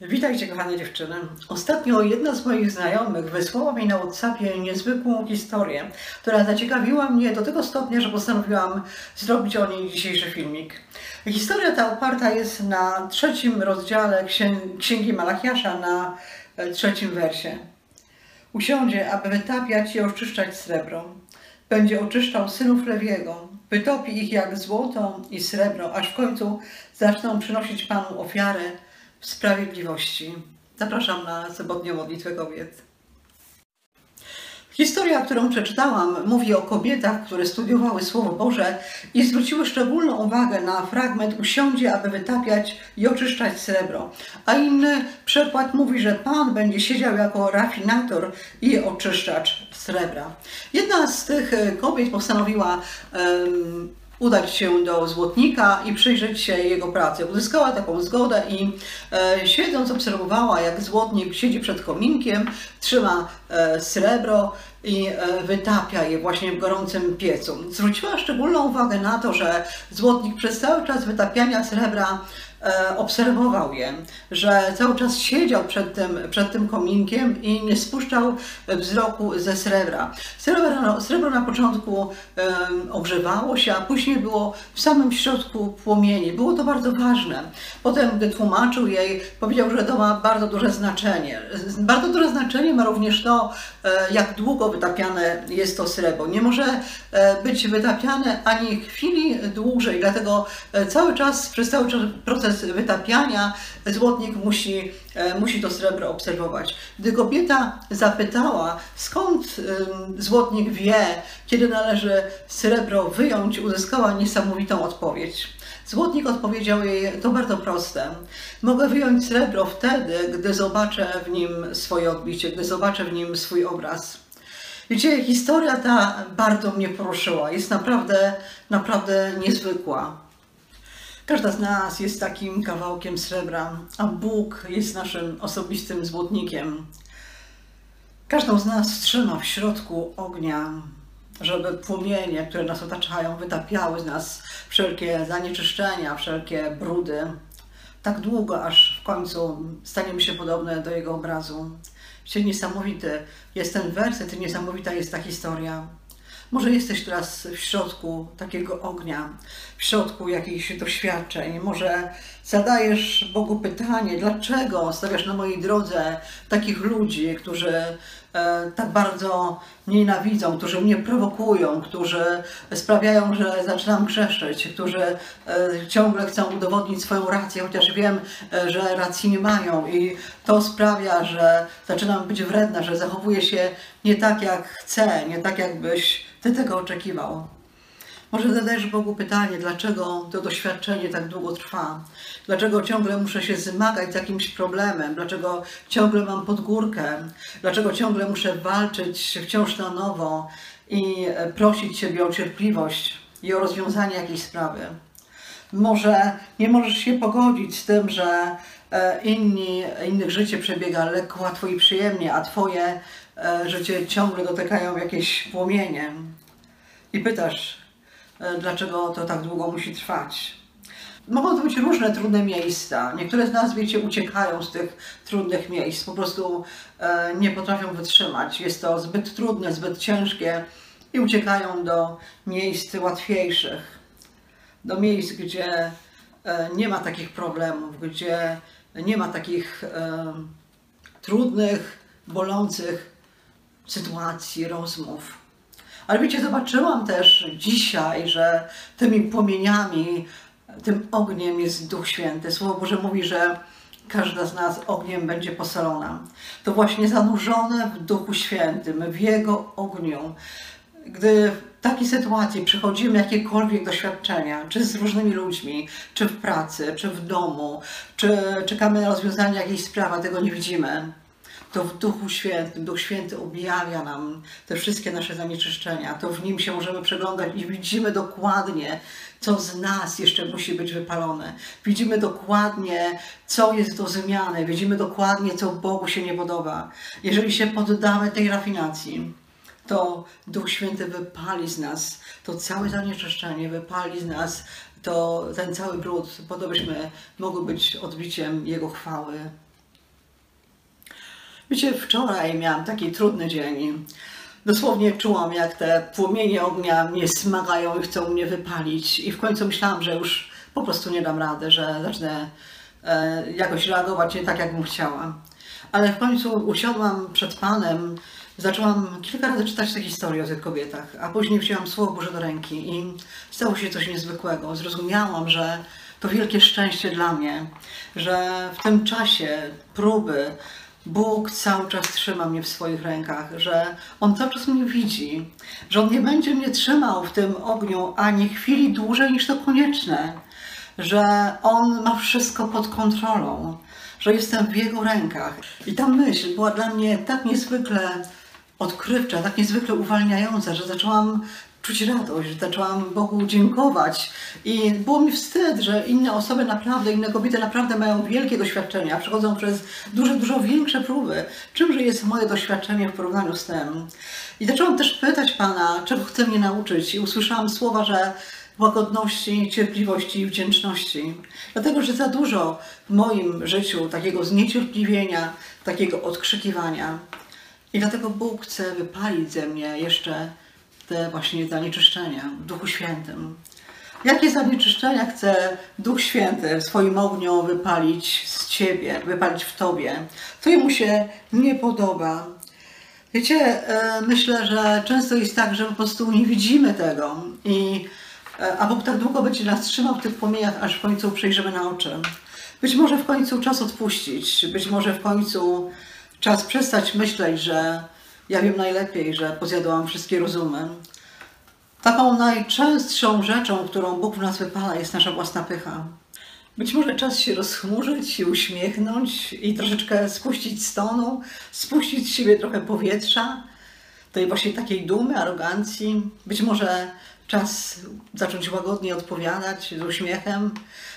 Witajcie kochane dziewczyny. Ostatnio jedna z moich znajomych wysłała mi na Whatsappie niezwykłą historię, która zaciekawiła mnie do tego stopnia, że postanowiłam zrobić o niej dzisiejszy filmik. Historia ta oparta jest na trzecim rozdziale Księgi Malachiasza na e, trzecim wersie. Usiądzie, aby wytapiać i oczyszczać srebro. Będzie oczyszczał synów Lewiego, wytopi ich jak złoto i srebro, aż w końcu zaczną przynosić Panu ofiarę sprawiedliwości. Zapraszam na sobotnią modlitwę kobiet. Historia, którą przeczytałam, mówi o kobietach, które studiowały Słowo Boże i zwróciły szczególną uwagę na fragment usiądzie, aby wytapiać i oczyszczać srebro. A inny przekład mówi, że Pan będzie siedział jako rafinator i oczyszczacz srebra. Jedna z tych kobiet postanowiła udać się do złotnika i przyjrzeć się jego pracy. Uzyskała taką zgodę i e, siedząc obserwowała, jak złotnik siedzi przed kominkiem, trzyma e, srebro i e, wytapia je właśnie w gorącym piecu. Zwróciła szczególną uwagę na to, że złotnik przez cały czas wytapiania srebra obserwował je, że cały czas siedział przed tym, przed tym kominkiem i nie spuszczał wzroku ze srebra. Srebro, srebro na początku ogrzewało się, a później było w samym środku płomieni. Było to bardzo ważne. Potem, gdy tłumaczył jej, powiedział, że to ma bardzo duże znaczenie. Bardzo duże znaczenie ma również to, e, jak długo wytapiane jest to srebro. Nie może e, być wytapiane ani chwili dłużej, dlatego cały czas, przez cały czas proces proces wytapiania złotnik musi, e, musi to srebro obserwować. Gdy kobieta zapytała, skąd złotnik wie, kiedy należy srebro wyjąć, uzyskała niesamowitą odpowiedź. Złotnik odpowiedział jej, to bardzo proste. Mogę wyjąć srebro wtedy, gdy zobaczę w nim swoje odbicie, gdy zobaczę w nim swój obraz. Wiecie, historia ta bardzo mnie poruszyła. Jest naprawdę, naprawdę niezwykła. Każda z nas jest takim kawałkiem srebra, a Bóg jest naszym osobistym złotnikiem. Każdą z nas trzyma w środku ognia, żeby płomienie, które nas otaczają, wytapiały z nas wszelkie zanieczyszczenia, wszelkie brudy, tak długo, aż w końcu staniemy się podobne do Jego obrazu. Niesamowity jest ten werset, niesamowita jest ta historia. Może jesteś teraz w środku takiego ognia, w środku jakichś doświadczeń. Może zadajesz Bogu pytanie, dlaczego stawiasz na mojej drodze takich ludzi, którzy tak bardzo nienawidzą, którzy mnie prowokują, którzy sprawiają, że zaczynam grzeszyć, którzy e, ciągle chcą udowodnić swoją rację, chociaż wiem, e, że racji nie mają i to sprawia, że zaczynam być wredna, że zachowuję się nie tak jak chcę, nie tak jakbyś ty tego oczekiwał. Może zadajesz Bogu pytanie, dlaczego to doświadczenie tak długo trwa? Dlaczego ciągle muszę się zmagać z jakimś problemem? Dlaczego ciągle mam podgórkę? Dlaczego ciągle muszę walczyć wciąż na nowo i e, prosić Ciebie o cierpliwość i o rozwiązanie jakiejś sprawy? Może nie możesz się pogodzić z tym, że e, inni, innych życie przebiega lekko, łatwo i przyjemnie, a Twoje e, życie ciągle dotykają jakieś płomienie. I pytasz, dlaczego to tak długo musi trwać. Mogą to być różne trudne miejsca. Niektóre z nas, wiecie, uciekają z tych trudnych miejsc, po prostu e, nie potrafią wytrzymać. Jest to zbyt trudne, zbyt ciężkie i uciekają do miejsc łatwiejszych, do miejsc, gdzie e, nie ma takich problemów, gdzie nie ma takich trudnych, bolących sytuacji, rozmów. Ale wiecie, zobaczyłam też dzisiaj, że tymi płomieniami, tym ogniem jest Duch Święty. Słowo Boże mówi, że każda z nas ogniem będzie posolona. To właśnie zanurzone w Duchu Świętym, w Jego ogniu. Gdy w takiej sytuacji przechodzimy jakiekolwiek doświadczenia, czy z różnymi ludźmi, czy w pracy, czy w domu, czy czekamy na rozwiązanie jakiejś sprawy, tego nie widzimy to w Duchu Świętym, Duch Święty objawia nam te wszystkie nasze zanieczyszczenia, to w Nim się możemy przeglądać i widzimy dokładnie, co z nas jeszcze musi być wypalone. Widzimy dokładnie, co jest do zmiany, widzimy dokładnie, co Bogu się nie podoba. Jeżeli się poddamy tej rafinacji, to Duch Święty wypali z nas to całe zanieczyszczenie, wypali z nas to ten cały brud, po to być odbiciem Jego chwały Wiecie, wczoraj miałam taki trudny dzień. Dosłownie czułam, jak te płomienie ognia mnie smagają i chcą mnie wypalić. I w końcu myślałam, że już po prostu nie dam rady, że zacznę e, jakoś reagować nie tak, jakbym chciała. Ale w końcu usiadłam przed Panem, zaczęłam kilka razy czytać te historie o tych kobietach, a później wzięłam Słowo Boże do ręki i stało się coś niezwykłego. Zrozumiałam, że to wielkie szczęście dla mnie, że w tym czasie próby Bóg cały czas trzyma mnie w swoich rękach, że On cały czas mnie widzi, że On nie będzie mnie trzymał w tym ogniu ani chwili dłużej niż to konieczne, że On ma wszystko pod kontrolą, że jestem w Jego rękach. I ta myśl była dla mnie tak niezwykle odkrywcza, tak niezwykle uwalniająca, że zaczęłam czuć radość, że zaczęłam Bogu dziękować i było mi wstyd, że inne osoby naprawdę, inne kobiety naprawdę mają wielkie doświadczenia, przechodzą przez dużo, dużo większe próby. Czymże jest moje doświadczenie w porównaniu z tym? I zaczęłam też pytać Pana, czego chce mnie nauczyć i usłyszałam słowa, że łagodności, cierpliwości i wdzięczności. Dlatego, że za dużo w moim życiu takiego zniecierpliwienia, takiego odkrzykiwania. I dlatego Bóg chce wypalić ze mnie jeszcze te właśnie zanieczyszczenia w Duchu Świętym. Jakie zanieczyszczenia chce Duch Święty swoim ogniu wypalić z Ciebie, wypalić w Tobie? Co Jemu się nie podoba? Wiecie, e, myślę, że często jest tak, że po prostu nie widzimy tego i e, a Bóg tak długo będzie nas trzymał w tych płomieniach, aż w końcu przejrzymy na oczy. Być może w końcu czas odpuścić, być może w końcu czas przestać myśleć, że ja wiem najlepiej, że pozjadłam wszystkie rozumy. Taką najczęstszą rzeczą, którą Bóg w nas wypala, jest nasza własna pycha. Być może czas się rozchmurzyć i uśmiechnąć i troszeczkę spuścić stonu, spuścić z siebie trochę powietrza, tej właśnie takiej dumy, arogancji. Być może czas zacząć łagodnie odpowiadać z uśmiechem.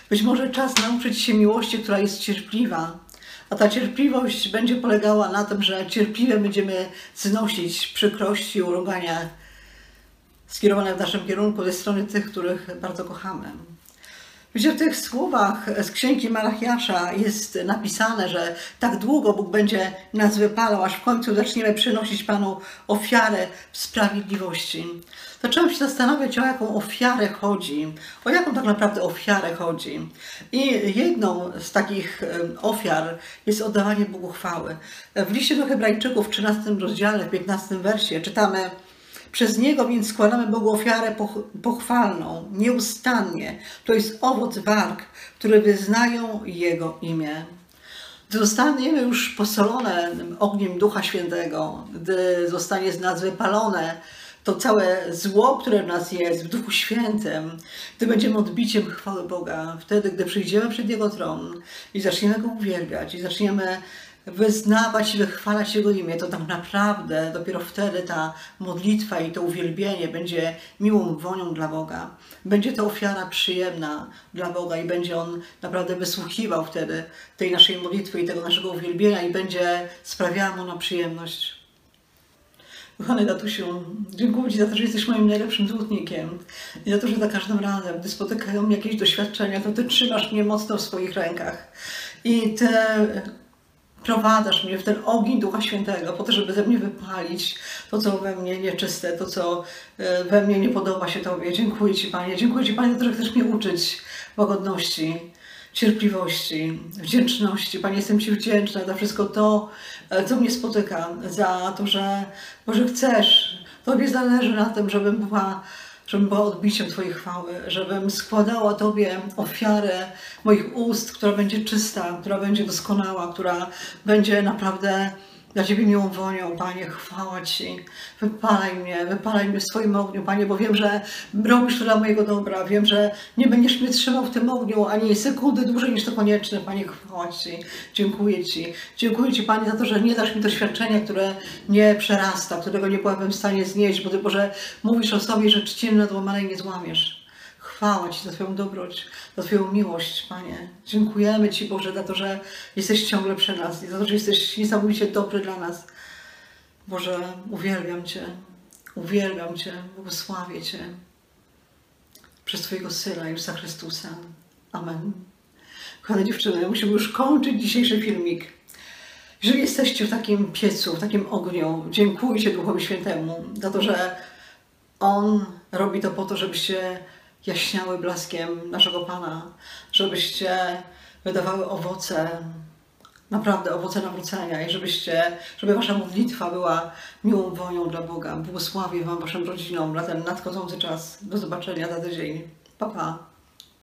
Być może czas nauczyć się miłości, która jest cierpliwa, a ta cierpliwość będzie polegała na tym, że cierpliwie będziemy znosić przykrości, urogania skierowane w naszym kierunku ze strony tych, których bardzo kochamy. Wiecie, w tych słowach z księgi Malachiasza jest napisane, że tak długo Bóg będzie nas wypalał, aż w końcu zaczniemy przynosić Panu ofiarę sprawiedliwości. Zaczęłam się zastanawiać, o jaką ofiarę chodzi, o jaką tak naprawdę ofiarę chodzi. I jedną z takich ofiar jest oddawanie Bogu chwały. W liście do Hebrajczyków w 13 rozdziale, w 15 wersie czytamy przez Niego więc składamy Bogu ofiarę pochwalną, nieustannie. To jest owoc warg, które wyznają Jego imię. Gdy zostaniemy już posolone ogniem Ducha Świętego, gdy zostanie z nas wypalone to całe zło, które w nas jest, w Duchu Świętym, gdy będziemy odbiciem chwały Boga, wtedy, gdy przyjdziemy przed Jego tron i zaczniemy Go uwielbiać i zaczniemy wyznawać i wychwalać Jego imię, to tak naprawdę dopiero wtedy ta modlitwa i to uwielbienie będzie miłą wonią dla Boga. Będzie to ofiara przyjemna dla Boga i będzie On naprawdę wysłuchiwał wtedy tej naszej modlitwy i tego naszego uwielbienia i będzie sprawiała Mu na przyjemność. Kochany Datusiu, dziękuję Ci za to, że jesteś moim najlepszym złotnikiem i za to, że za każdym razem, gdy spotykają mnie jakieś doświadczenia, to Ty trzymasz mnie mocno w swoich rękach. I Te prowadzasz mnie w ten ogień Ducha Świętego, po to, żeby ze mnie wypalić to, co we mnie nieczyste, to, co e, we mnie nie podoba się Tobie. Dziękuję Ci, Panie. Dziękuję Ci, Panie, za to, że chcesz mnie uczyć łagodności, cierpliwości, wdzięczności. Panie, jestem Ci wdzięczna za wszystko to, e, co mnie spotyka, za to, że Boże chcesz. Tobie zależy na tym, żebym była żebym była odbiciem Twojej chwały, żebym składała Tobie ofiarę moich ust, która będzie czysta, która będzie doskonała, która będzie naprawdę dla Ciebie miłą wonią, Panie, chwała Ci. Wypalaj mnie, wypalaj mnie w swoim ogniu, Panie, bo wiem, że robisz to dla mojego dobra. Wiem, że nie będziesz mnie trzymał w tym ogniu ani sekundy dłużej niż to konieczne, Panie, chwała Ci. Dziękuję Ci. Dziękuję Ci, Panie, za to, że nie dasz mi doświadczenia, które nie przerasta, którego nie byłabym w stanie znieść, bo Ty, Boże, mówisz o sobie, że czcimy nadłamane i nie złamiesz. Chwała Ci za Twoją dobroć, za Twoją miłość, Panie. Dziękujemy Ci, Boże, za to, że jesteś ciągle przy nas i za to, że jesteś niesamowicie dobry dla nas. Boże, uwielbiam Cię, uwielbiam Cię, błogosławię Cię przez Twojego Syna, Jezusa Chrystusa. Amen. Kochane dziewczyny, musimy już kończyć dzisiejszy filmik. Jeżeli jesteście w takim piecu, w takim ogniu, dziękujcie Duchowi Świętemu za to, że On robi to po to, żebyście jaśniały blaskiem naszego Pana, żebyście wydawały owoce, naprawdę owoce nawrócenia i żebyście, żeby wasza modlitwa była miłą wonią dla Boga. Błogosławię wam, waszym rodzinom na ten nadchodzący czas. Do zobaczenia za tydzień. Pa, pa.